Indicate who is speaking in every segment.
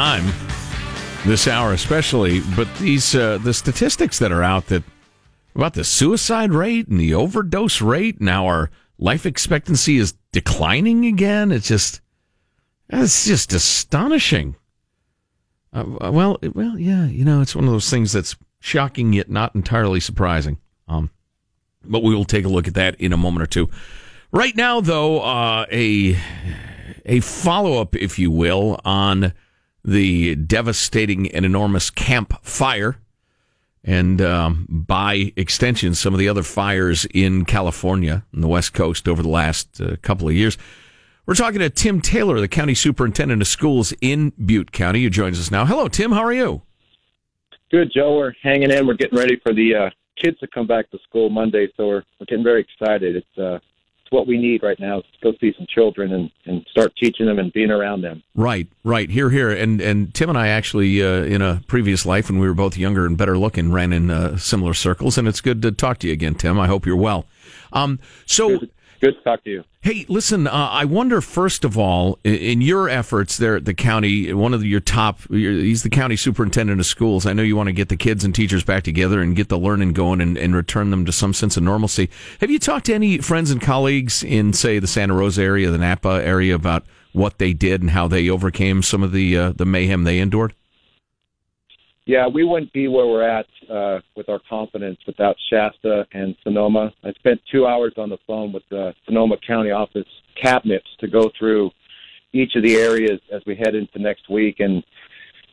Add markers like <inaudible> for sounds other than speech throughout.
Speaker 1: time this hour, especially. But these uh, the statistics that are out that about the suicide rate and the overdose rate. Now our life expectancy is declining again. It's just it's just astonishing. Uh, well, well, yeah, you know, it's one of those things that's shocking yet not entirely surprising. Um, but we will take a look at that in a moment or two. Right now, though, uh, a a follow up, if you will, on the devastating and enormous Camp Fire, and um, by extension, some of the other fires in California and the West Coast over the last uh, couple of years. We're talking to Tim Taylor, the county superintendent of schools in Butte County, who joins us now. Hello, Tim. How are you?
Speaker 2: Good, Joe. We're hanging in. We're getting ready for the uh, kids to come back to school Monday, so we're, we're getting very excited. It's uh, what we need right now. Is to go see some children and, and start teaching them and being around them.
Speaker 1: Right, right. Here, here, and and Tim and I actually uh, in a previous life when we were both younger and better looking ran in uh, similar circles, and it's good to talk to you again, Tim. I hope you're well. Um, so.
Speaker 2: Good. To talk to you.
Speaker 1: Hey, listen, uh, I wonder first of all, in your efforts there at the county, one of your top, he's the county superintendent of schools. I know you want to get the kids and teachers back together and get the learning going and, and return them to some sense of normalcy. Have you talked to any friends and colleagues in, say, the Santa Rosa area, the Napa area, about what they did and how they overcame some of the uh, the mayhem they endured?
Speaker 2: Yeah, we wouldn't be where we're at uh, with our confidence without Shasta and Sonoma. I spent two hours on the phone with the Sonoma County Office cabinets to go through each of the areas as we head into next week, and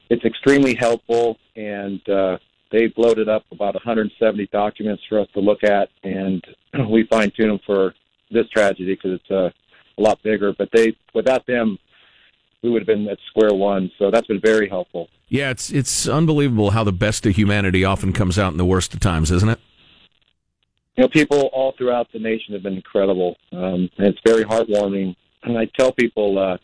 Speaker 2: it's extremely helpful. And uh, they've loaded up about 170 documents for us to look at, and <clears throat> we fine tune them for this tragedy because it's uh, a lot bigger. But they, without them, we would have been at square one. So that's been very helpful.
Speaker 1: Yeah, it's it's unbelievable how the best of humanity often comes out in the worst of times, isn't it?
Speaker 2: You know, people all throughout the nation have been incredible, um, and it's very heartwarming. And I tell people, uh,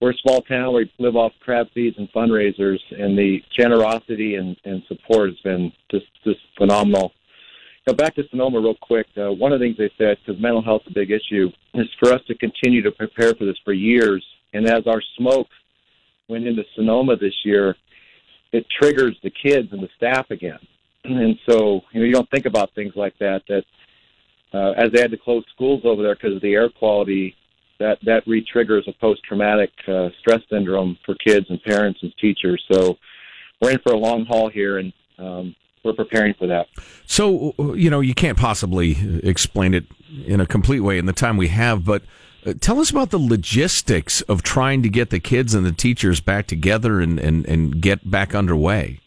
Speaker 2: we're a small town. We live off crab feeds and fundraisers, and the generosity and, and support has been just just phenomenal. Now, back to Sonoma real quick. Uh, one of the things they said, because mental health is a big issue, is for us to continue to prepare for this for years. And as our smoke went into Sonoma this year, it triggers the kids and the staff again. <clears throat> And so, you know, you don't think about things like that. That uh, as they had to close schools over there because of the air quality, that that re-triggers a post-traumatic uh, stress syndrome for kids and parents and teachers. So, we're in for a long haul here, and um, we're preparing for that.
Speaker 1: So, you know, you can't possibly explain it in a complete way in the time we have, but tell us about the logistics of trying to get the kids and the teachers back together and, and, and get back underway.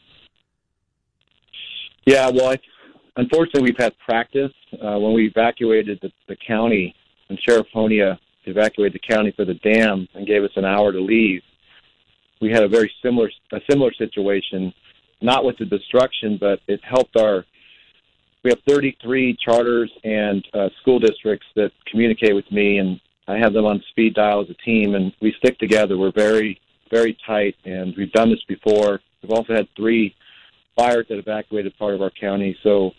Speaker 2: Yeah, well, I, unfortunately, we've had practice. Uh, when we evacuated the, the county, and Sheriff Honea evacuated the county for the dam and gave us an hour to leave, we had a very similar a similar situation, not with the destruction, but it helped our we have 33 charters and uh, school districts that communicate with me, and I have them on speed dial as a team, and we stick together. We're very, very tight, and we've done this before. We've also had three fires that evacuated part of our county. So,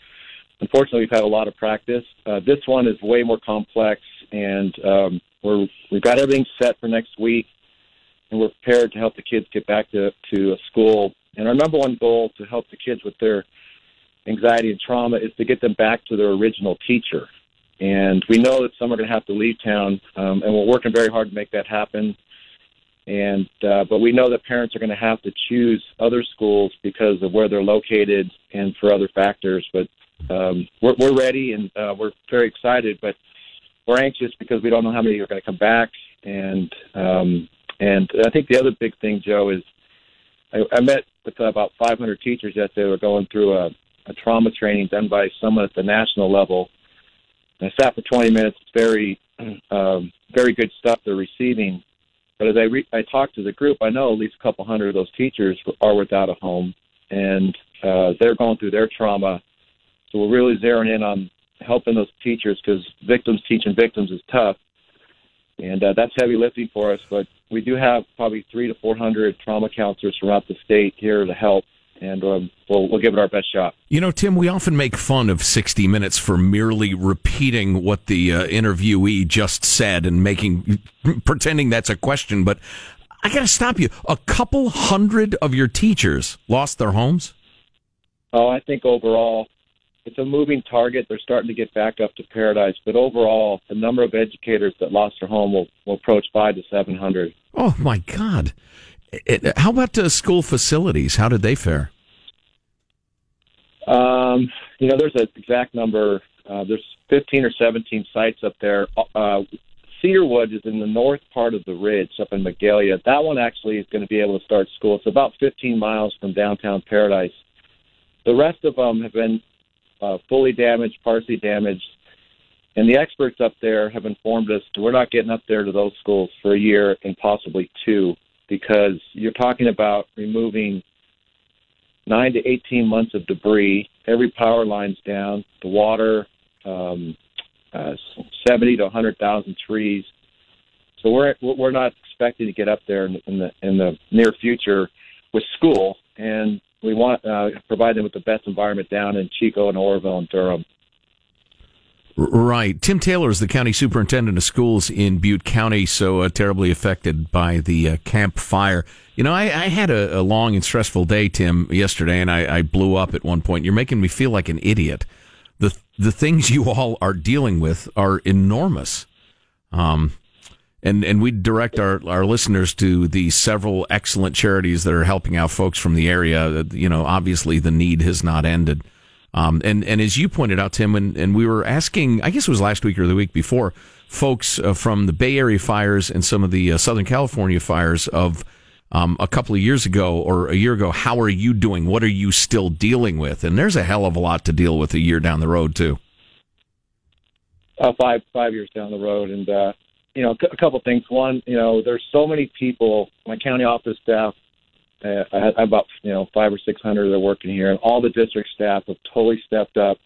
Speaker 2: unfortunately, we've had a lot of practice. Uh, this one is way more complex, and um, we're we've got everything set for next week, and we're prepared to help the kids get back to to a school. And our number one goal to help the kids with their anxiety and trauma is to get them back to their original teacher. And we know that some are going to have to leave town, um, and we're working very hard to make that happen. And uh, but we know that parents are going to have to choose other schools because of where they're located and for other factors. But um, we're, we're ready and uh, we're very excited, but we're anxious because we don't know how many are going to come back. And um, and I think the other big thing, Joe, is I, I met with about 500 teachers yesterday. We're going through a, a trauma training done by someone at the national level I sat for 20 minutes. Very, <clears throat> um, very good stuff they're receiving. But as I re- I talk to the group, I know at least a couple hundred of those teachers are without a home, and uh, they're going through their trauma. So we're really zeroing in on helping those teachers because victims teaching victims is tough, and uh, that's heavy lifting for us. But we do have probably three to four hundred trauma counselors throughout the state here to help and um, we'll, we'll give it our best shot.
Speaker 1: You know, Tim, we often make fun of 60 Minutes for merely repeating what the uh, interviewee just said and making <laughs> pretending that's a question, but I got to stop you. A couple hundred of your teachers lost their homes.
Speaker 2: Oh, I think overall it's a moving target. They're starting to get back up to paradise, but overall, the number of educators that lost their home will, will approach five to seven hundred.
Speaker 1: Oh my God! It, how about school facilities? How did they fare?
Speaker 2: Um, you know, there's an exact number. Uh, there's 15 or 17 sites up there. Uh, Cedarwood is in the north part of the ridge up in Magalia. That one actually is going to be able to start school. It's about 15 miles from downtown Paradise. The rest of them have been uh, fully damaged, partially damaged. And the experts up there have informed us we're not getting up there to those schools for a year and possibly two because you're talking about removing nine to 18 months of debris. Every power line's down, the water, um, uh, 70 to 100,000 trees. So we're we're not expecting to get up there in, in the in the near future with school, and we want uh, provide them with the best environment down in Chico and Oroville and Durham.
Speaker 1: Right. Tim Taylor is the county superintendent of schools in Butte County, so uh, terribly affected by the uh, Camp Fire. You know, I, I had a, a, long and stressful day, Tim, yesterday, and I, I, blew up at one point. You're making me feel like an idiot. The the things <laughs> you all are dealing with are enormous. Um, and and we direct our, our listeners to the several excellent charities that are helping out folks from the area. You know, obviously the need has not ended. Um, and and as you pointed out, Tim, and, and we were asking, I guess it was last week or the week before, folks uh, from the Bay Area fires and some of the uh, Southern California fires of um, a couple of years ago or a year ago. How are you doing? What are you still dealing with? And there's a hell of a lot to deal with a year down the road too.
Speaker 2: Uh, five five years down the road, and uh, you know, a couple of things. One, you know, there's so many people. My county office staff, I had about you know five or six hundred that are working here, and all the district staff have totally stepped up.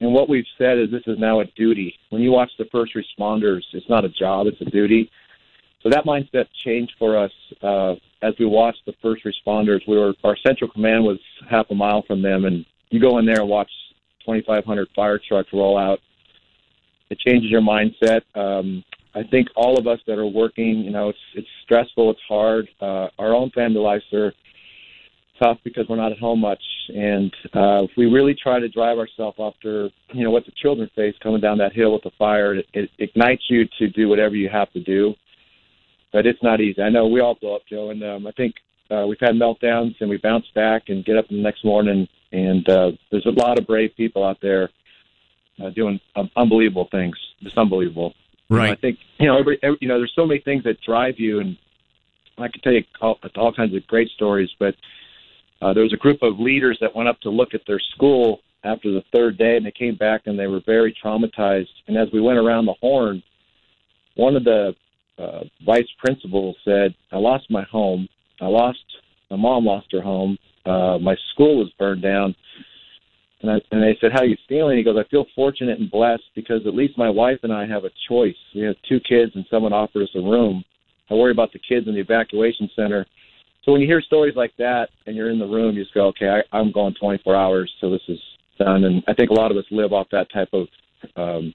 Speaker 2: And what we've said is this is now a duty. When you watch the first responders, it's not a job; it's a duty. So that mindset changed for us uh, as we watched the first responders. We were our central command was half a mile from them, and you go in there and watch 2,500 fire trucks roll out. It changes your mindset. Um, I think all of us that are working, you know, it's it's stressful, it's hard. Uh, our own family lives are tough because we're not at home much, and uh, if we really try to drive ourselves after, you know, what the children face coming down that hill with the fire, it, it ignites you to do whatever you have to do. But it's not easy. I know we all blow up, Joe, and um, I think uh, we've had meltdowns and we bounce back and get up the next morning. And uh, there's a lot of brave people out there uh, doing um, unbelievable things, just unbelievable.
Speaker 1: Right.
Speaker 2: You know, I think you know, every, every, you know, there's so many things that drive you, and I could tell you all, all kinds of great stories. But uh, there was a group of leaders that went up to look at their school after the third day, and they came back and they were very traumatized. And as we went around the horn, one of the uh, vice principals said, "I lost my home. I lost my mom lost her home. Uh, my school was burned down." And, I, and they said, "How are you feeling?" He goes, "I feel fortunate and blessed because at least my wife and I have a choice. We have two kids, and someone offered us a room. I worry about the kids in the evacuation center." So when you hear stories like that, and you're in the room, you just go, "Okay, I, I'm going 24 hours till this is done." And I think a lot of us live off that type of, um,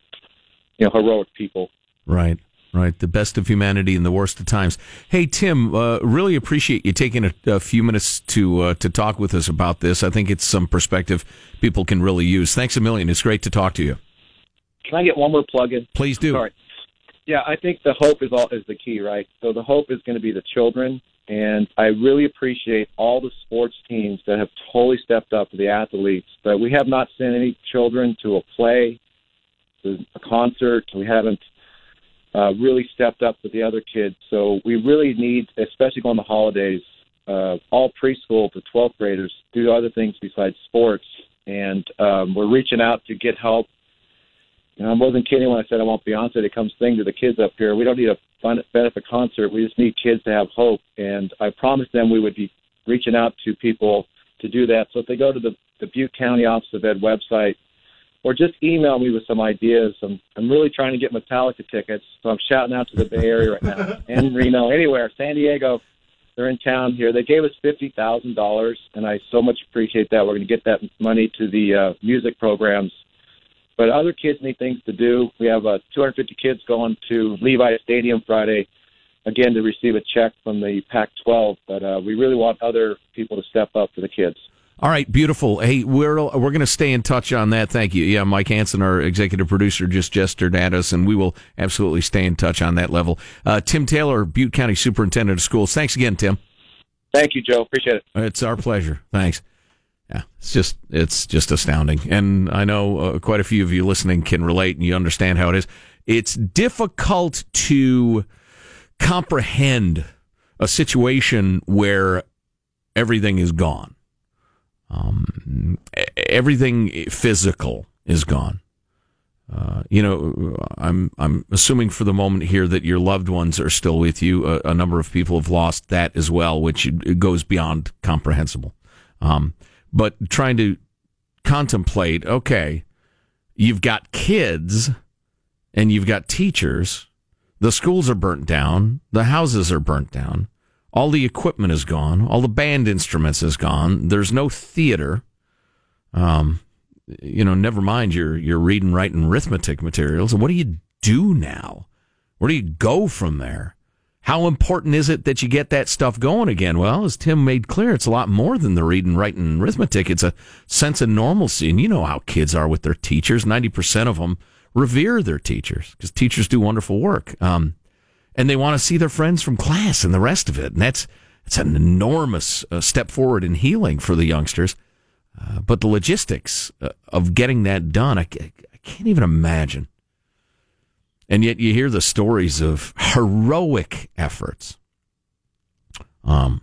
Speaker 2: you know, heroic people.
Speaker 1: Right. Right, the best of humanity in the worst of times. Hey Tim, uh, really appreciate you taking a, a few minutes to uh, to talk with us about this. I think it's some perspective people can really use. Thanks a million. It's great to talk to you.
Speaker 2: Can I get one more plug in?
Speaker 1: Please do.
Speaker 2: Sorry. Yeah, I think the hope is all is the key, right? So the hope is going to be the children, and I really appreciate all the sports teams that have totally stepped up to the athletes. But we have not sent any children to a play, to a concert. We haven't uh, really stepped up with the other kids. So we really need, especially on the holidays, uh, all preschool to 12th graders do other things besides sports. And um, we're reaching out to get help. You know, I wasn't kidding when I said I want Beyonce to come sing to the kids up here. We don't need a fun benefit concert. We just need kids to have hope. And I promised them we would be reaching out to people to do that. So if they go to the, the Butte County Office of Ed website, or just email me with some ideas. I'm I'm really trying to get Metallica tickets, so I'm shouting out to the Bay Area right now <laughs> and Reno, anywhere, San Diego. They're in town here. They gave us fifty thousand dollars, and I so much appreciate that. We're going to get that money to the uh, music programs. But other kids need things to do. We have uh, 250 kids going to Levi Stadium Friday again to receive a check from the Pac-12. But uh, we really want other people to step up for the kids.
Speaker 1: All right, beautiful. Hey, we're we're going to stay in touch on that. Thank you. Yeah, Mike Hanson, our executive producer, just gestured at us, and we will absolutely stay in touch on that level. Uh, Tim Taylor, Butte County Superintendent of Schools. Thanks again, Tim.
Speaker 2: Thank you, Joe. Appreciate it.
Speaker 1: It's our pleasure. Thanks. Yeah, it's just it's just astounding, and I know uh, quite a few of you listening can relate, and you understand how it is. It's difficult to comprehend a situation where everything is gone um, everything physical is gone. Uh, you know, I'm I'm assuming for the moment here that your loved ones are still with you. A, a number of people have lost that as well, which goes beyond comprehensible. Um, but trying to contemplate, okay, you've got kids and you've got teachers. The schools are burnt down. The houses are burnt down. All the equipment is gone. All the band instruments is gone. There's no theater. Um, you know, never mind your your reading, writing, arithmetic materials. What do you do now? Where do you go from there? How important is it that you get that stuff going again? Well, as Tim made clear, it's a lot more than the reading, writing, arithmetic. It's a sense of normalcy. And you know how kids are with their teachers. 90% of them revere their teachers because teachers do wonderful work. Um, and they want to see their friends from class and the rest of it. And that's it's an enormous uh, step forward in healing for the youngsters. Uh, but the logistics uh, of getting that done, I, I can't even imagine. And yet you hear the stories of heroic efforts. Um,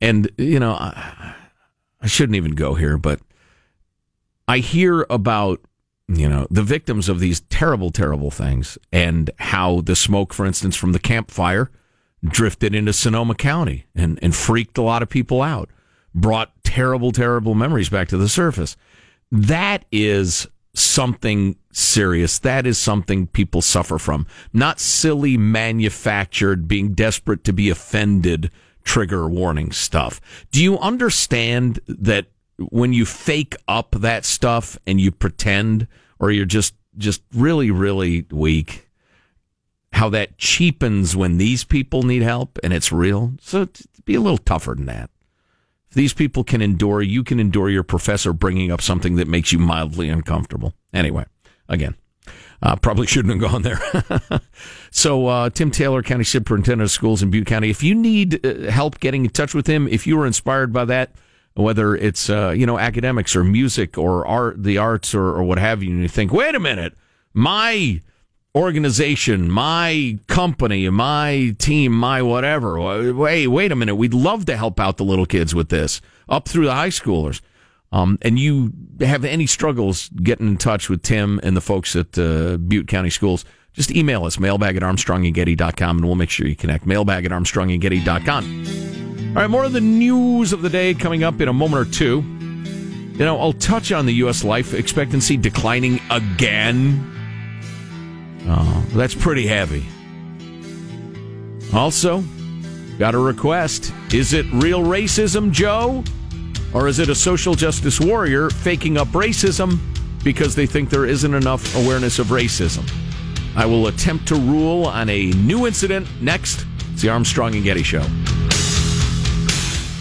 Speaker 1: and you know, I, I shouldn't even go here, but I hear about you know, the victims of these terrible, terrible things and how the smoke, for instance, from the Camp Fire drifted into Sonoma County and, and freaked a lot of people out, brought terrible, terrible memories back to the surface. That is something serious. That is something people suffer from. Not silly, manufactured, being desperate to be offended, trigger warning stuff. Do you understand that when you fake up that stuff and you pretend or you're just just really really weak how that cheapens when these people need help and it's real so be a little tougher than that if these people can endure you can endure your professor bringing up something that makes you mildly uncomfortable anyway again uh, probably shouldn't have gone there. <laughs> so, uh, Tim Taylor, County Superintendent of Schools in Butte County. If you need uh, help getting in touch with him, if you were inspired by that, whether it's uh, you know academics or music or art, the arts or, or what have you, and you think, wait a minute, my organization, my company, my team, my whatever. Wait, wait a minute. We'd love to help out the little kids with this up through the high schoolers. Um, and you have any struggles getting in touch with Tim and the folks at uh, Butte County Schools, just email us, mailbag at armstrongandgetty.com, and we'll make sure you connect. Mailbag at armstrongandgetty.com. All right, more of the news of the day coming up in a moment or two. You know, I'll touch on the U.S. life expectancy declining again. Oh, that's pretty heavy. Also, got a request. Is it real racism, Joe? Or is it a social justice warrior faking up racism because they think there isn't enough awareness of racism? I will attempt to rule on a new incident next. It's the Armstrong and Getty Show.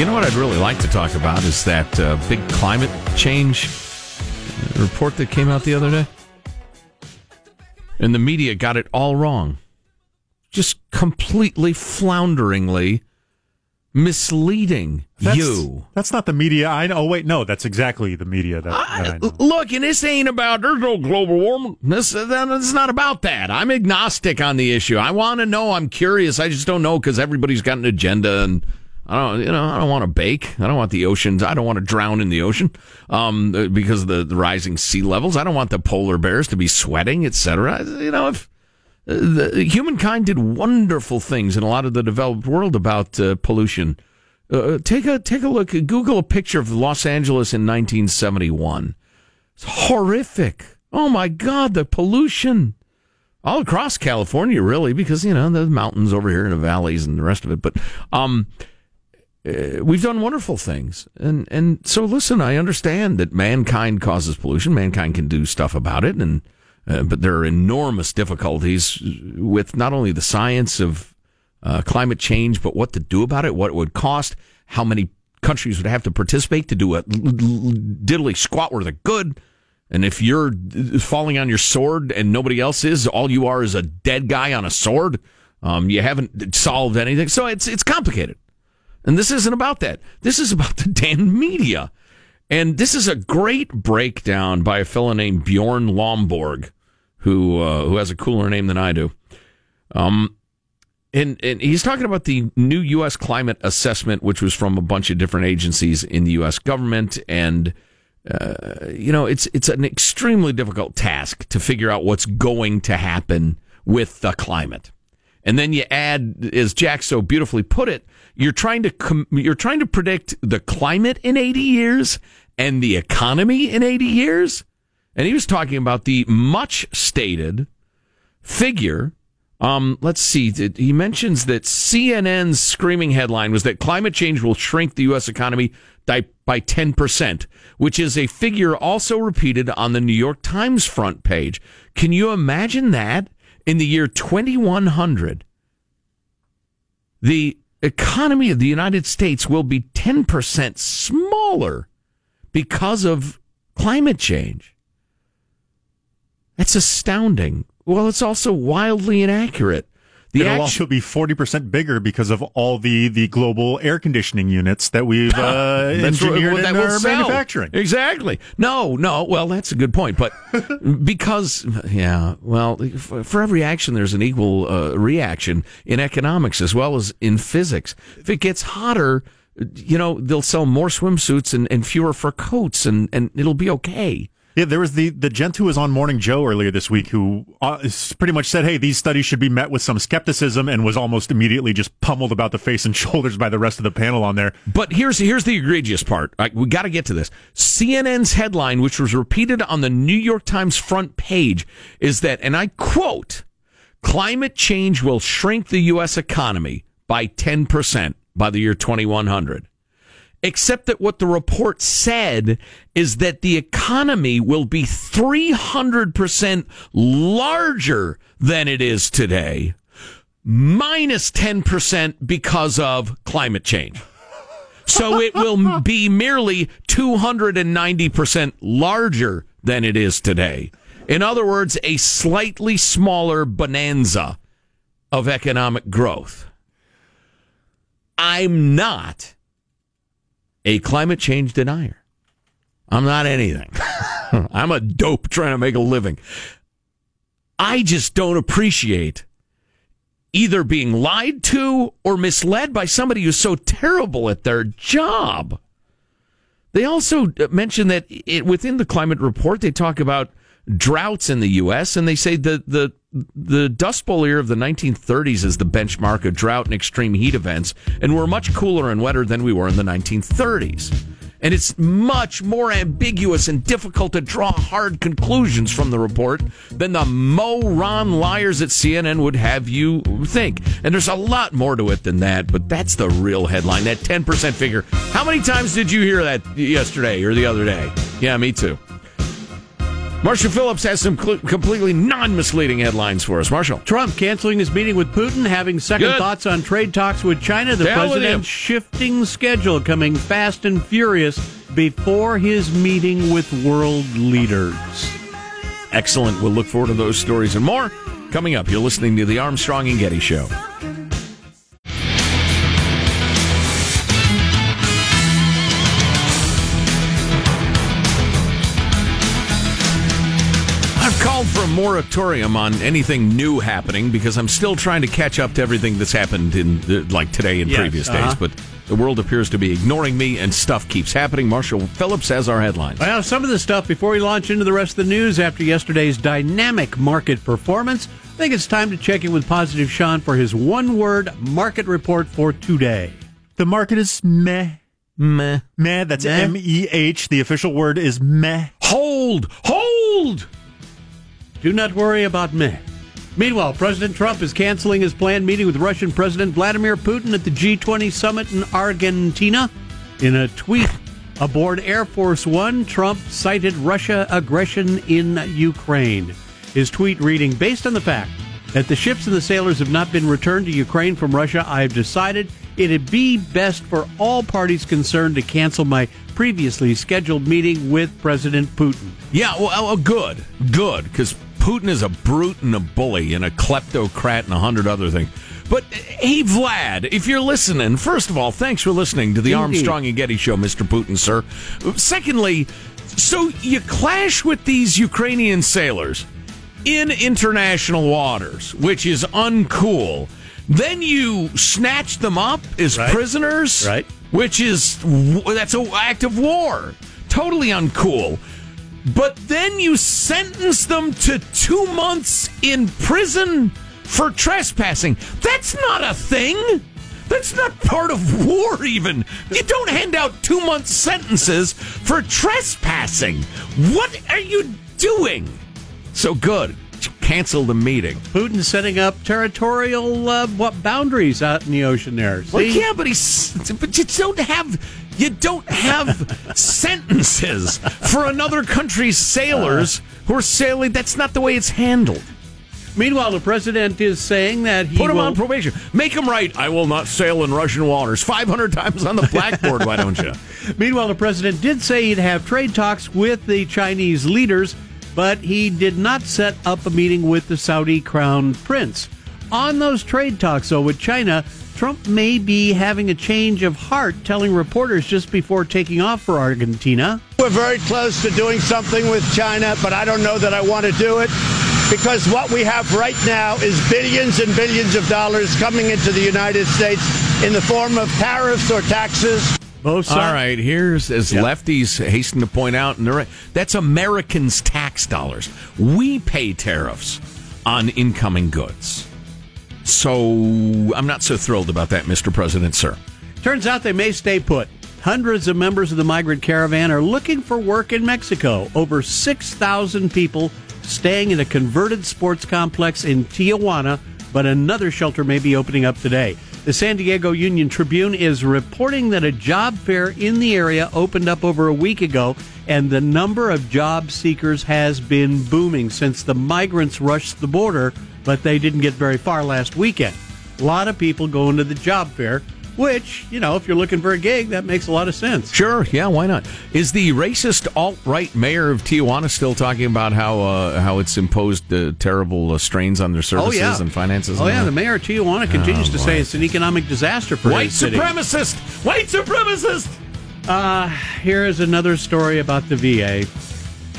Speaker 1: You know what I'd really like to talk about is that uh, big climate change report that came out the other day. And the media got it all wrong. Just completely flounderingly misleading
Speaker 3: that's,
Speaker 1: you.
Speaker 3: That's not the media I know. Oh, wait, no, that's exactly the media that, that I know.
Speaker 1: Look, and this ain't about, there's no global warming. This, it's not about that. I'm agnostic on the issue. I want to know. I'm curious. I just don't know because everybody's got an agenda and I don't, you know, I don't want to bake. I don't want the oceans. I don't want to drown in the ocean um, because of the, the rising sea levels. I don't want the polar bears to be sweating, etc. You know, if Uh, the, humankind did wonderful things in a lot of the developed world about uh, pollution. Uh, take a take a look. Google a picture of Los Angeles in 1971. It's horrific. Oh my God, the pollution all across California, really, because you know the mountains over here and the valleys and the rest of it. But um, uh, we've done wonderful things, and and so listen. I understand that mankind causes pollution. Mankind can do stuff about it, and uh, but there are enormous difficulties with not only the science of uh, climate change, but what to do about it, what it would cost, how many countries would have to participate to do a diddly squat worth of good. And if you're falling on your sword and nobody else is, all you are is a dead guy on a sword. Um, you haven't solved anything. So it's, it's complicated. And this isn't about that. This is about the damn media. And this is a great breakdown by a fellow named Bjorn Lomborg, who, uh, who has a cooler name than I do. Um, and, and he's talking about the new U.S. climate assessment, which was from a bunch of different agencies in the U.S. government. And, uh, you know, it's it's an extremely difficult task to figure out what's going to happen with the climate. And then you add, as Jack so beautifully put it, you're trying to com- you're trying to predict the climate in 80 years and the economy in 80 years. And he was talking about the much stated figure. Um, let's see. He mentions that CNN's screaming headline was that climate change will shrink the U.S. economy by, by 10%, which is a figure also repeated on the New York Times front page. Can you imagine that? In the year 2100, the economy of the United States will be 10% smaller because of climate change. That's astounding. Well, it's also wildly inaccurate.
Speaker 3: The It'll also be 40% bigger because of all the, the global air conditioning units that we've <laughs> uh, engineered what, that in our sell. manufacturing.
Speaker 1: Exactly. No, no. Well, that's a good point. But <laughs> because, yeah, well, for every action, there's an equal uh, reaction in economics as well as in physics. If it gets hotter, you know, they'll sell more swimsuits and, and fewer fur coats, and, and it'll be okay.
Speaker 3: Yeah, there was the the gent who was on Morning Joe earlier this week who uh, pretty much said, "Hey, these studies should be met with some skepticism," and was almost immediately just pummeled about the face and <laughs> shoulders by the rest of the panel on there.
Speaker 1: But here's here's the egregious part. Right, we got to get to this. CNN's headline, which was repeated on the New York Times front page, is that, and I quote: "Climate change will shrink the U.S. economy by ten percent by the year 2100." Except that what the report said is that the economy will be 300% larger than it is today, minus 10% because of climate change. So it will be merely 290% larger than it is today. In other words, a slightly smaller bonanza of economic growth. I'm not a climate change denier. I'm not anything. <laughs> I'm a dope trying to make a living. I just don't appreciate either being lied to or misled by somebody who's so terrible at their job. They also mention that it, within the climate report, they talk about droughts in the U.S. and they say the the the Dust Bowl year of the 1930s is the benchmark of drought and extreme heat events, and we're much cooler and wetter than we were in the 1930s. And it's much more ambiguous and difficult to draw hard conclusions from the report than the Mo Ron liars at CNN would have you think. And there's a lot more to it than that, but that's the real headline, that 10% figure. How many times did you hear that yesterday or the other day? Yeah, me too. Marshall Phillips has some cl- completely non misleading headlines for us. Marshall.
Speaker 4: Trump canceling his meeting with Putin, having second Good. thoughts on trade talks with China. The president shifting schedule, coming fast and furious before his meeting with world leaders.
Speaker 1: Excellent. We'll look forward to those stories and more coming up. You're listening to the Armstrong and Getty Show. For a moratorium on anything new happening because I'm still trying to catch up to everything that's happened in like today and yes, previous uh-huh. days. But the world appears to be ignoring me, and stuff keeps happening. Marshall Phillips has our headlines.
Speaker 4: Well, some of the stuff before we launch into the rest of the news after yesterday's dynamic market performance. I think it's time to check in with Positive Sean for his one word market report for today.
Speaker 3: The market is meh.
Speaker 1: Meh.
Speaker 3: Meh. That's M E H. The official word is meh.
Speaker 1: Hold, hold.
Speaker 4: Do not worry about me. Meanwhile, President Trump is canceling his planned meeting with Russian President Vladimir Putin at the G20 summit in Argentina. In a tweet aboard Air Force One, Trump cited Russia aggression in Ukraine. His tweet reading Based on the fact that the ships and the sailors have not been returned to Ukraine from Russia, I have decided it'd be best for all parties concerned to cancel my previously scheduled meeting with President Putin.
Speaker 1: Yeah, well, well good, good, because Putin is a brute and a bully and a kleptocrat and a hundred other things. But hey, Vlad, if you're listening, first of all, thanks for listening to the
Speaker 4: Indeed.
Speaker 1: Armstrong and Getty Show, Mr. Putin, sir. Secondly, so you clash with these Ukrainian sailors in international waters, which is uncool. Then you snatch them up as
Speaker 4: Right.
Speaker 1: prisoners,
Speaker 4: Right.
Speaker 1: Which is that's an act of war, totally uncool. But then you sentence them to two months in prison for trespassing. That's not a thing. That's not part of war, even. You don't hand out two month sentences for trespassing. What are you doing? So good. Cancel the meeting.
Speaker 4: Putin setting up territorial uh, what boundaries out in the ocean there.
Speaker 1: Well,
Speaker 4: See?
Speaker 1: yeah, but he's but you don't have you don't have sentences for another country's sailors who are sailing. That's not the way it's handled.
Speaker 4: Meanwhile, the president is saying that he
Speaker 1: Put him
Speaker 4: will,
Speaker 1: on probation. Make him right. I will not sail in Russian waters. Five hundred times on the blackboard. why don't you? <laughs>
Speaker 4: Meanwhile, the president did say he'd have trade talks with the Chinese leaders, but he did not set up a meeting with the Saudi crown prince. On those trade talks, though, with China, Trump may be having a change of heart, telling reporters just before taking off for Argentina.
Speaker 5: We're very close to doing something with China, but I don't know that I want to do it because what we have right now is billions and billions of dollars coming into the United States in the form of tariffs or taxes.
Speaker 4: Both
Speaker 1: All here's as
Speaker 4: Yep.
Speaker 1: lefties hasten to point out, and right, that's Americans' tax dollars. We pay tariffs on incoming goods. So I'm not so thrilled about that, Mr. President, sir.
Speaker 4: Turns out they may stay put. Hundreds of members of the migrant caravan are looking for work in Mexico. Over 6,000 people staying in a converted sports complex in Tijuana, but another shelter may be opening up today. The San Diego Union Tribune is reporting that a job fair in the area opened up over a week ago, and the number of job seekers has been booming since the migrants rushed the border, but they didn't get very far last weekend. A lot of people going to the job fair, which, you know, if you're looking for a gig, that makes a lot of sense.
Speaker 1: Sure, yeah, why not? Is the racist alt right mayor of Tijuana still talking about how uh, how it's imposed uh, terrible uh, strains on their services and finances?
Speaker 4: Oh,
Speaker 1: and
Speaker 4: yeah.
Speaker 1: all
Speaker 4: The mayor of Tijuana continues
Speaker 1: Oh,
Speaker 4: to
Speaker 1: boy.
Speaker 4: say it's an economic disaster for
Speaker 1: white
Speaker 4: his city.
Speaker 1: supremacist, white supremacist.
Speaker 4: Uh, here is another story about the VA.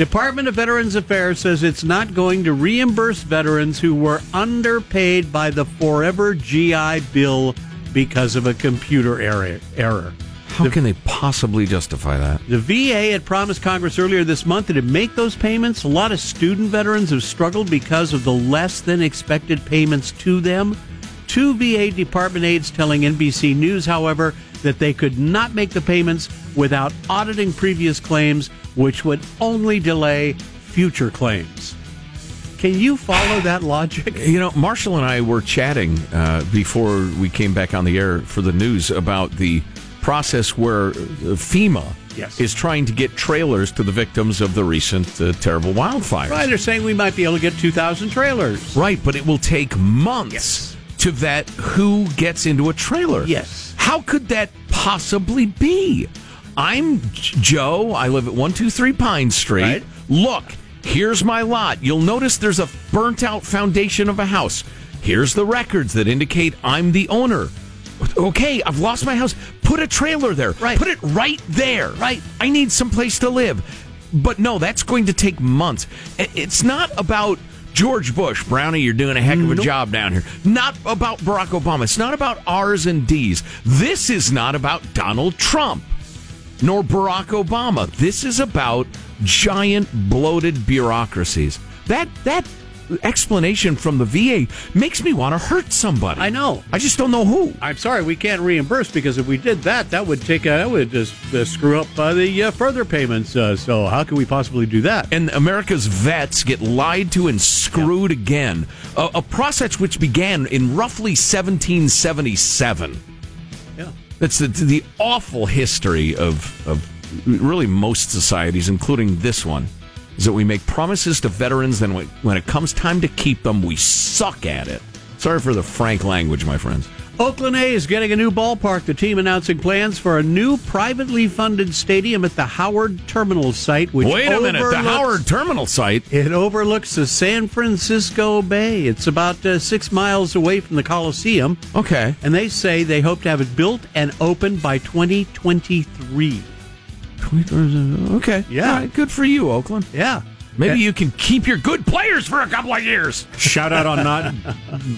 Speaker 4: Department of Veterans Affairs says it's not going to reimburse veterans who were underpaid by the Forever GI Bill because of a computer error.
Speaker 1: How can they possibly justify that?
Speaker 4: The VA had promised Congress earlier this month that it'd make those payments. A lot of student veterans have struggled because of the less than expected payments to them. Two VA department aides telling NBC News, however, that they could not make the payments without auditing previous claims, which would only delay future claims. Can you follow that logic?
Speaker 1: You know, Marshall and I were chatting uh, before we came back on the air for the news about the process where uh, FEMA
Speaker 4: Yes.
Speaker 1: is trying to get trailers to the victims of the recent uh, terrible wildfires.
Speaker 4: Right, they're saying we might be able to get 2,000 trailers.
Speaker 1: Right, but it will take months to vet who gets into a trailer.
Speaker 4: Yes.
Speaker 1: How could that possibly be? I'm Joe. I live at 123 Pine Street.
Speaker 4: Right.
Speaker 1: Look, here's my lot. You'll notice there's a burnt out foundation of a house. Here's the records that indicate I'm the owner. Okay, I've lost my house. Put a trailer there.
Speaker 4: Right.
Speaker 1: Put it right there. Right. I need some place to live. But no, that's going to take months. It's not about George Bush. Brownie, you're doing a heck of a job down here. Not about Barack Obama. It's not about R's and D's. This is not about Donald Trump nor Barack Obama. This is about giant bloated bureaucracies. That that explanation from the VA makes me want to hurt somebody.
Speaker 4: I know.
Speaker 1: I just don't know who.
Speaker 4: I'm sorry, we can't reimburse because if we did that, that would take uh, that would just uh, screw up uh, the uh, further payments. Uh, so how can we possibly do that?
Speaker 1: and America's vets get lied to and screwed again. A, a process which began in roughly 1777. That's the, the awful history of, of really most societies, including this one, is that we make promises to veterans, then when it comes time to keep them, we suck at it. Sorry for the frank language, my friends.
Speaker 4: Oakland A's getting a new ballpark. The team announcing plans for a new privately funded stadium at the Howard Terminal site, which
Speaker 1: Wait a minute, the Howard Terminal site.
Speaker 4: It overlooks the San Francisco Bay. It's about uh, six miles away from the Coliseum,
Speaker 1: Okay.
Speaker 4: and they say they hope to have it built and open by 2023.
Speaker 1: Okay.
Speaker 4: Yeah.
Speaker 1: Right, good for you, Oakland.
Speaker 4: Yeah.
Speaker 1: Maybe
Speaker 4: Uh,
Speaker 1: you can keep your good players for a couple of years.
Speaker 3: Shout out on not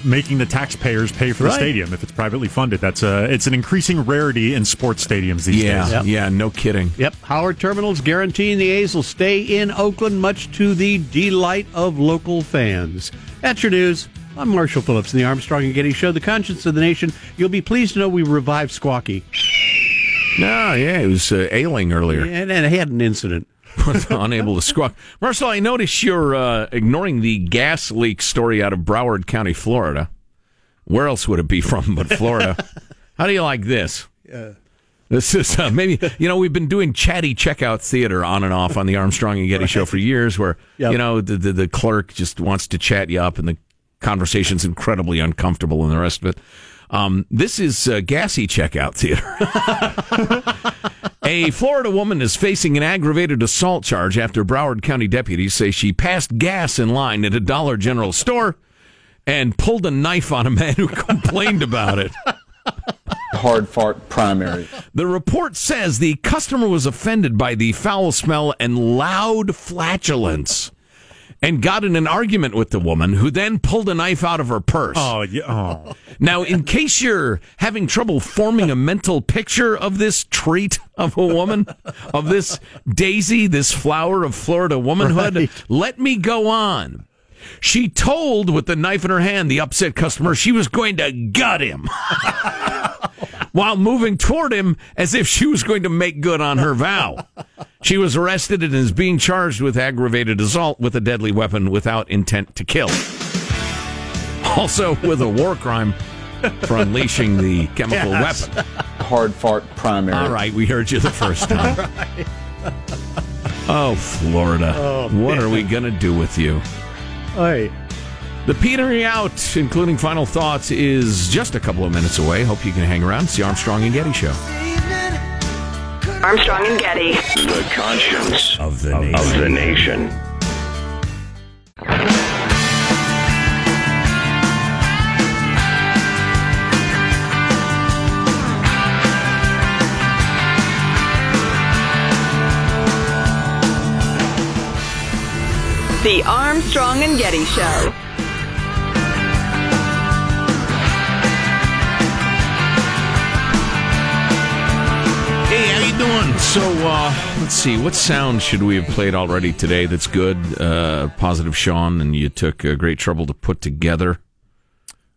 Speaker 3: making the taxpayers pay for the
Speaker 4: Right.
Speaker 3: stadium if it's privately funded. That's a it's an increasing rarity in sports stadiums these
Speaker 1: Yeah,
Speaker 3: days.
Speaker 4: Yep.
Speaker 1: yeah, no kidding.
Speaker 4: Yep, Howard Terminals guaranteeing the A's will stay in Oakland, much to the delight of local fans. That's your news. I'm Marshall Phillips in the Armstrong and Getty Show, the conscience of the nation. You'll be pleased to know we revived Squawky,
Speaker 1: No, yeah, he was uh, ailing earlier,
Speaker 4: and, and he had an incident. <laughs>
Speaker 1: unable to squawk. Marcel, I notice you're uh, ignoring the gas leak story out of Broward County, Florida. Where else would it be from but Florida? <laughs> How do you like this? Yeah. This is uh, maybe you know we've been doing chatty checkout theater on and off on the Armstrong and Getty show for years, where
Speaker 4: Yep.
Speaker 1: you know the, the the clerk just wants to chat you up, and the conversation's incredibly uncomfortable, and the rest of it. Um, this is uh, gassy checkout theater. <laughs> A Florida woman is facing an aggravated assault charge after Broward County deputies say she passed gas in line at a Dollar General store and pulled a knife on a man who <laughs> complained about it.
Speaker 6: hard fart primary.
Speaker 1: The report says the customer was offended by the foul smell and loud flatulence and got in an argument with the woman who then pulled a knife out of her purse.
Speaker 3: Oh, yeah. Oh. <laughs>
Speaker 1: Now, in case you're having trouble forming a mental picture of this treat of a woman, of this daisy, this flower of Florida womanhood,
Speaker 4: Right.
Speaker 1: let me go on. She told, with the knife in her hand, the upset customer she was going to gut him <laughs> while moving toward him as if she was going to make good on her vow. She was arrested and is being charged with aggravated assault with a deadly weapon without intent to kill. Also, with a war crime for unleashing the chemical
Speaker 4: Yes.
Speaker 1: weapon.
Speaker 6: Hard fart primary.
Speaker 1: All right, we heard you the first time. <laughs> Oh, Florida. Oh, what are we going to do with you?
Speaker 4: Hey.
Speaker 1: The petering out, including final thoughts, is just a couple of minutes away. Hope you can hang around. It's the Armstrong and Getty Show.
Speaker 7: Armstrong and Getty.
Speaker 8: The conscience
Speaker 1: Of the
Speaker 8: of the nation.
Speaker 7: The Armstrong and Getty Show.
Speaker 1: Doing? So, uh, let's see. What sound should we have played already today that's good? Uh, positive Sean, and you took uh, great trouble to put together.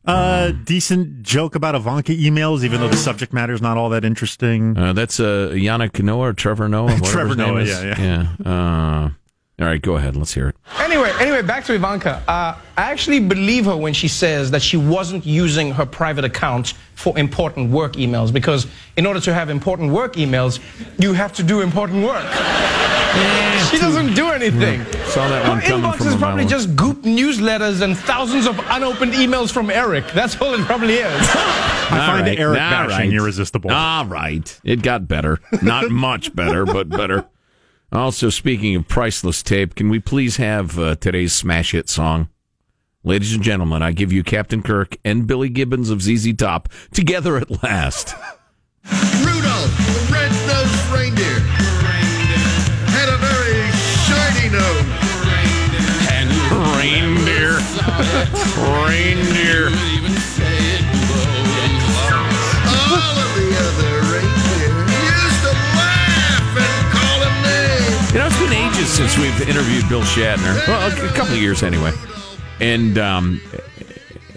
Speaker 3: Uh, decent joke about Ivanka emails, even though the subject matter is not all that interesting.
Speaker 1: Uh, that's uh, Yannick Noah or Trevor Noah. <laughs>
Speaker 3: Trevor Noah,
Speaker 1: is.
Speaker 3: yeah,
Speaker 1: yeah. All right, go ahead. Let's hear it.
Speaker 9: Anyway, anyway, back to Ivanka. Uh, I actually believe her when she says that she wasn't using her private account for important work emails because in order to have important work emails, you have to do important work. <laughs> she doesn't do anything.
Speaker 1: Saw that one
Speaker 9: Her
Speaker 1: coming
Speaker 9: inbox
Speaker 1: from
Speaker 9: is
Speaker 1: a
Speaker 9: probably
Speaker 1: mile
Speaker 9: just goop newsletters and thousands of unopened emails from Eric. That's all it probably is. <laughs>
Speaker 3: I
Speaker 1: All
Speaker 3: find
Speaker 1: right,
Speaker 3: Eric
Speaker 1: all
Speaker 3: bashing
Speaker 1: right.
Speaker 3: irresistible.
Speaker 1: All right. It got better. Not much better, but better. Also, speaking of priceless tape, can we please have uh, today's smash hit song? Ladies and gentlemen, I give you Captain Kirk and Billy Gibbons of ZZ Top together at last. <laughs>
Speaker 10: Rudolph, the red-nosed reindeer, had a very shiny nose.
Speaker 1: Reindeer. Reindeer.
Speaker 10: All of the other
Speaker 1: ages since we've interviewed Bill Shatner. Well, a, a couple of years anyway. and um,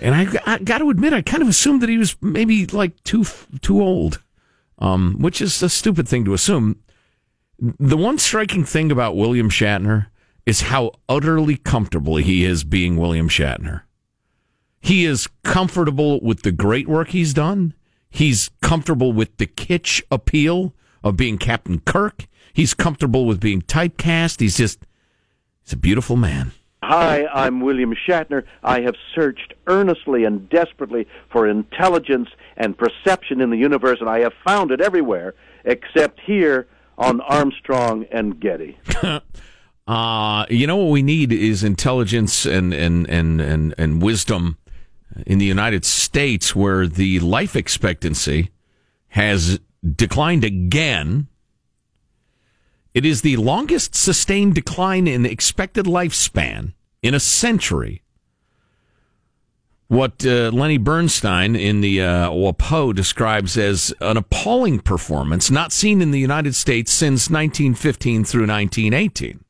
Speaker 1: and I, I got to admit, I kind of assumed that he was maybe like too too old, um, which is a stupid thing to assume. The one striking thing about William Shatner is how utterly comfortable he is being William Shatner. He is comfortable with the great work he's done. He's comfortable with the kitsch appeal of being Captain Kirk. He's comfortable with being typecast. He's just, he's a beautiful man.
Speaker 11: Hi, I'm William Shatner. I have searched earnestly and desperately for intelligence and perception in the universe, and I have found it everywhere except here on Armstrong and Getty. <laughs>
Speaker 1: Uh, you know what we need is intelligence and, and, and, and, and wisdom in the United States where the life expectancy has declined again. It is the longest sustained decline in expected lifespan in a century. What uh, Lenny Bernstein in the uh, WAPO describes as an appalling performance not seen in the United States since 1915 through 1918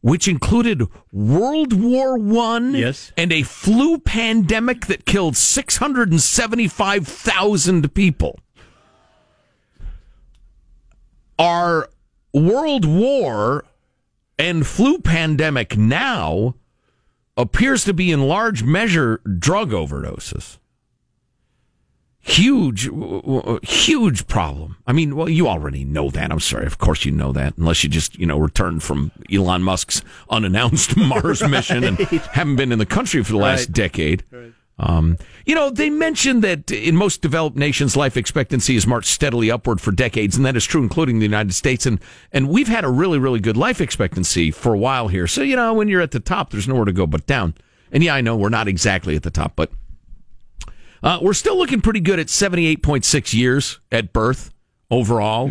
Speaker 1: which included World War One
Speaker 4: Yes.
Speaker 1: and a flu pandemic that killed 675,000 people. Our World War and flu pandemic now appears to be in large measure drug overdoses. Huge, huge problem. I mean, well, you already know that. I'm sorry. Of course you know that, unless you just, you know, returned from Elon Musk's unannounced <laughs> Mars mission and haven't been in the country for the last
Speaker 4: Right.
Speaker 1: decade. Um, you know, they mentioned that in most developed nations, life expectancy has marched steadily upward for decades, and that is true, including the United States. And and we've had a really, really good life expectancy for a while here. So you know, when you're at the top, there's nowhere to go but down. And yeah, I know we're not exactly at the top, but uh, we're still looking pretty good at 78.6 years at birth overall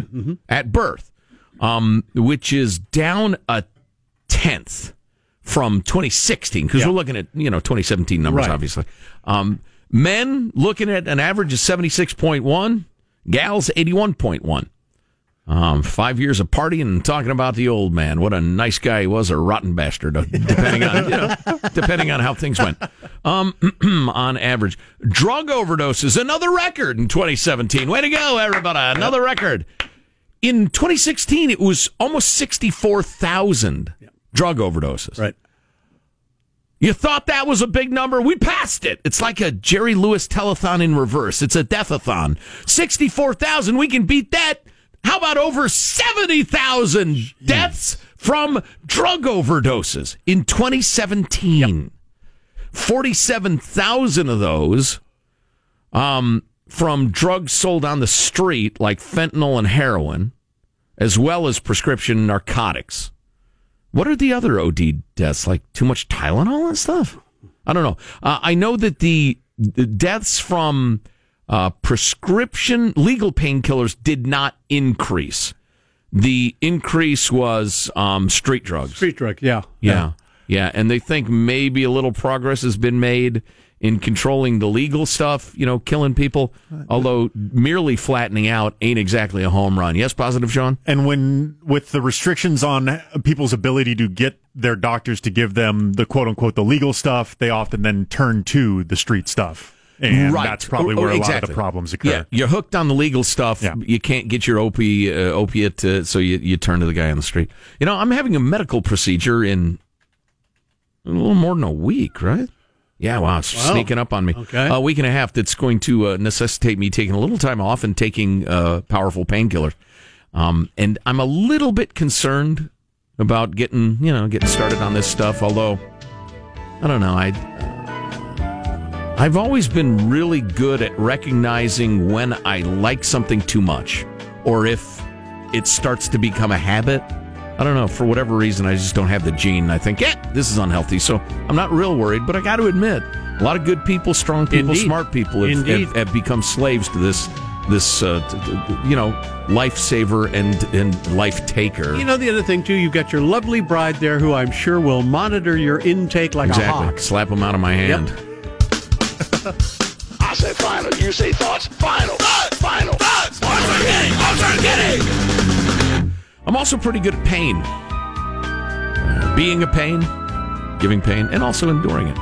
Speaker 1: at birth, um, which is down a tenth from 2016 because we're looking at you know 2017 numbers
Speaker 4: Right.
Speaker 1: obviously. Um, men looking at an average of 76.1, gals 81.1. Um, five years of partying and talking about the old man. What a nice guy he was, or a rotten bastard, uh, depending on you know, <laughs> depending on how things went. Um, <clears throat> on average, drug overdoses, another record in 2017. Way to go, everybody! Another record. In 2016, it was almost 64,000 drug overdoses.
Speaker 4: Right.
Speaker 1: You thought that was a big number? We passed it. It's like a Jerry Lewis telethon in reverse. It's a deathathon. 64,000. We can beat that. How about over 70,000 deaths from drug overdoses in 2017? 47,000 of those um, from drugs sold on the street, like fentanyl and heroin, as well as prescription narcotics. What are the other OD deaths? Like too much Tylenol and stuff? I don't know. Uh, I know that the, the deaths from uh, prescription legal painkillers did not increase. The increase was um, street drugs.
Speaker 4: Street drug, yeah.
Speaker 1: Yeah. Yeah. And they think maybe a little progress has been made in controlling the legal stuff, you know, killing people, although merely flattening out ain't exactly a home run. Yes, positive, Sean?
Speaker 3: And when with the restrictions on people's ability to get their doctors to give them the quote unquote the legal stuff, they often then turn to the street stuff. And
Speaker 1: Right.
Speaker 3: that's probably
Speaker 1: Oh,
Speaker 3: where a lot of the problems occur.
Speaker 1: Yeah, you're hooked on the legal stuff.
Speaker 3: Yeah.
Speaker 1: You can't get your opi- uh, opiate, uh, so you, you turn to the guy on the street. You know, I'm having a medical procedure in a little more than a week, right? Yeah, wow, it's
Speaker 4: Wow.
Speaker 1: sneaking up on me.
Speaker 4: Okay.
Speaker 1: A week and a half that's going to uh, necessitate me taking a little time off and taking uh, powerful painkillers. Um, and I'm a little bit concerned about getting, you know, getting started on this stuff, although I don't know, I I've always been really good at recognizing when I like something too much or if it starts to become a habit. I don't know. For whatever reason, I just don't have the gene. I think, yeah, this is unhealthy. So I'm not real worried, but I got to admit, a lot of good people, strong people,
Speaker 4: Indeed.
Speaker 1: smart people have, have, have become slaves to this, this, uh, t- t- you know, lifesaver and, and life taker.
Speaker 4: You know the other thing too, you've got your lovely bride there who I'm sure will monitor your intake like a
Speaker 1: exactly.
Speaker 4: hawk.
Speaker 1: Slap them out of my hand.
Speaker 10: I say final, you say thoughts. Final, thoughts, final, thoughts. Armstrong Getty, Armstrong Getty.
Speaker 1: I'm also pretty good at pain. Uh, being a pain, giving pain, and also enduring it.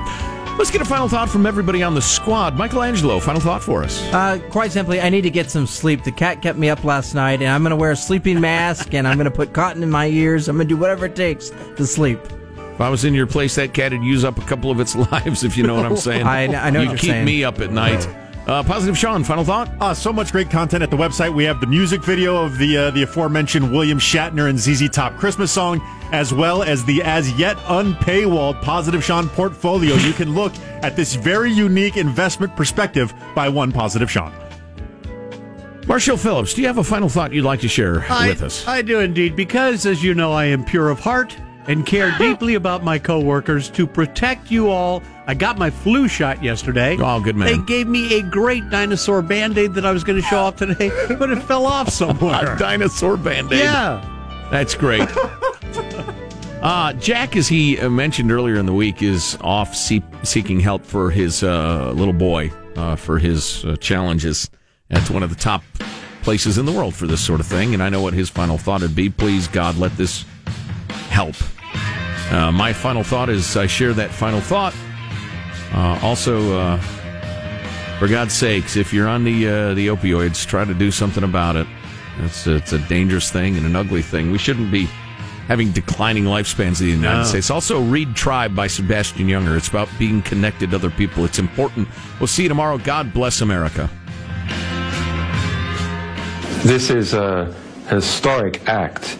Speaker 1: Let's get a final thought from everybody on the squad. Michael Angelo, final thought for us.
Speaker 12: Uh, quite simply, I need to get some sleep. The cat kept me up last night, and I'm going to wear a sleeping mask, and I'm going to put cotton in my ears. I'm going to do whatever it takes to sleep.
Speaker 1: If I was in your place, that cat would use up a couple of its <laughs> lives, if you know what I'm <laughs> saying.
Speaker 12: I- I know you're
Speaker 1: keep me up at night. Uh, Positive Sean, final thought?
Speaker 3: Uh, so much great content at the website. We have the music video of the uh, the aforementioned William Shatner and ZZ Top Christmas song, as well as the as yet unpaywalled Positive Sean portfolio. You can look at this very unique investment perspective by one Positive Sean.
Speaker 1: Marshall Phillips, do you have a final thought you'd like to share
Speaker 4: I,
Speaker 1: with us?
Speaker 4: I do indeed, because as you know, I am pure of heart and care <laughs> deeply about my coworkers to protect you all. I got my flu shot yesterday.
Speaker 1: Oh, good man.
Speaker 4: They gave me a great dinosaur band aid that I was going to show off today, but it fell off somewhere. <laughs>
Speaker 1: A dinosaur band-aid.
Speaker 4: Yeah.
Speaker 1: That's great. <laughs> Uh, Jack, as he uh, mentioned earlier in the week, is off see- seeking help for his uh, little boy uh, for his uh, challenges. That's one of the top places in the world for this sort of thing. And I know what his final thought would be. Please, God, let this help. Uh, my final thought is I share that final thought. Uh, also, uh, for God's sakes, if you're on the uh, the opioids, try to do something about it. It's it's a dangerous thing and an ugly thing. We shouldn't be having declining lifespans in the United
Speaker 4: No.
Speaker 1: States. Also, read Tribe by Sebastian Junger. It's about being connected to other people. It's important. We'll see you tomorrow. God bless America.
Speaker 13: This is a historic act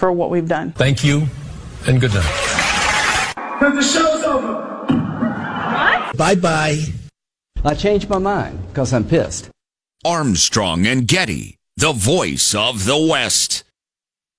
Speaker 14: for what we've done.
Speaker 15: Thank you, and good night.
Speaker 16: But the show's over. What?
Speaker 15: Bye bye.
Speaker 17: I changed my mind because I'm pissed.
Speaker 18: Armstrong and Getty, the voice of the West.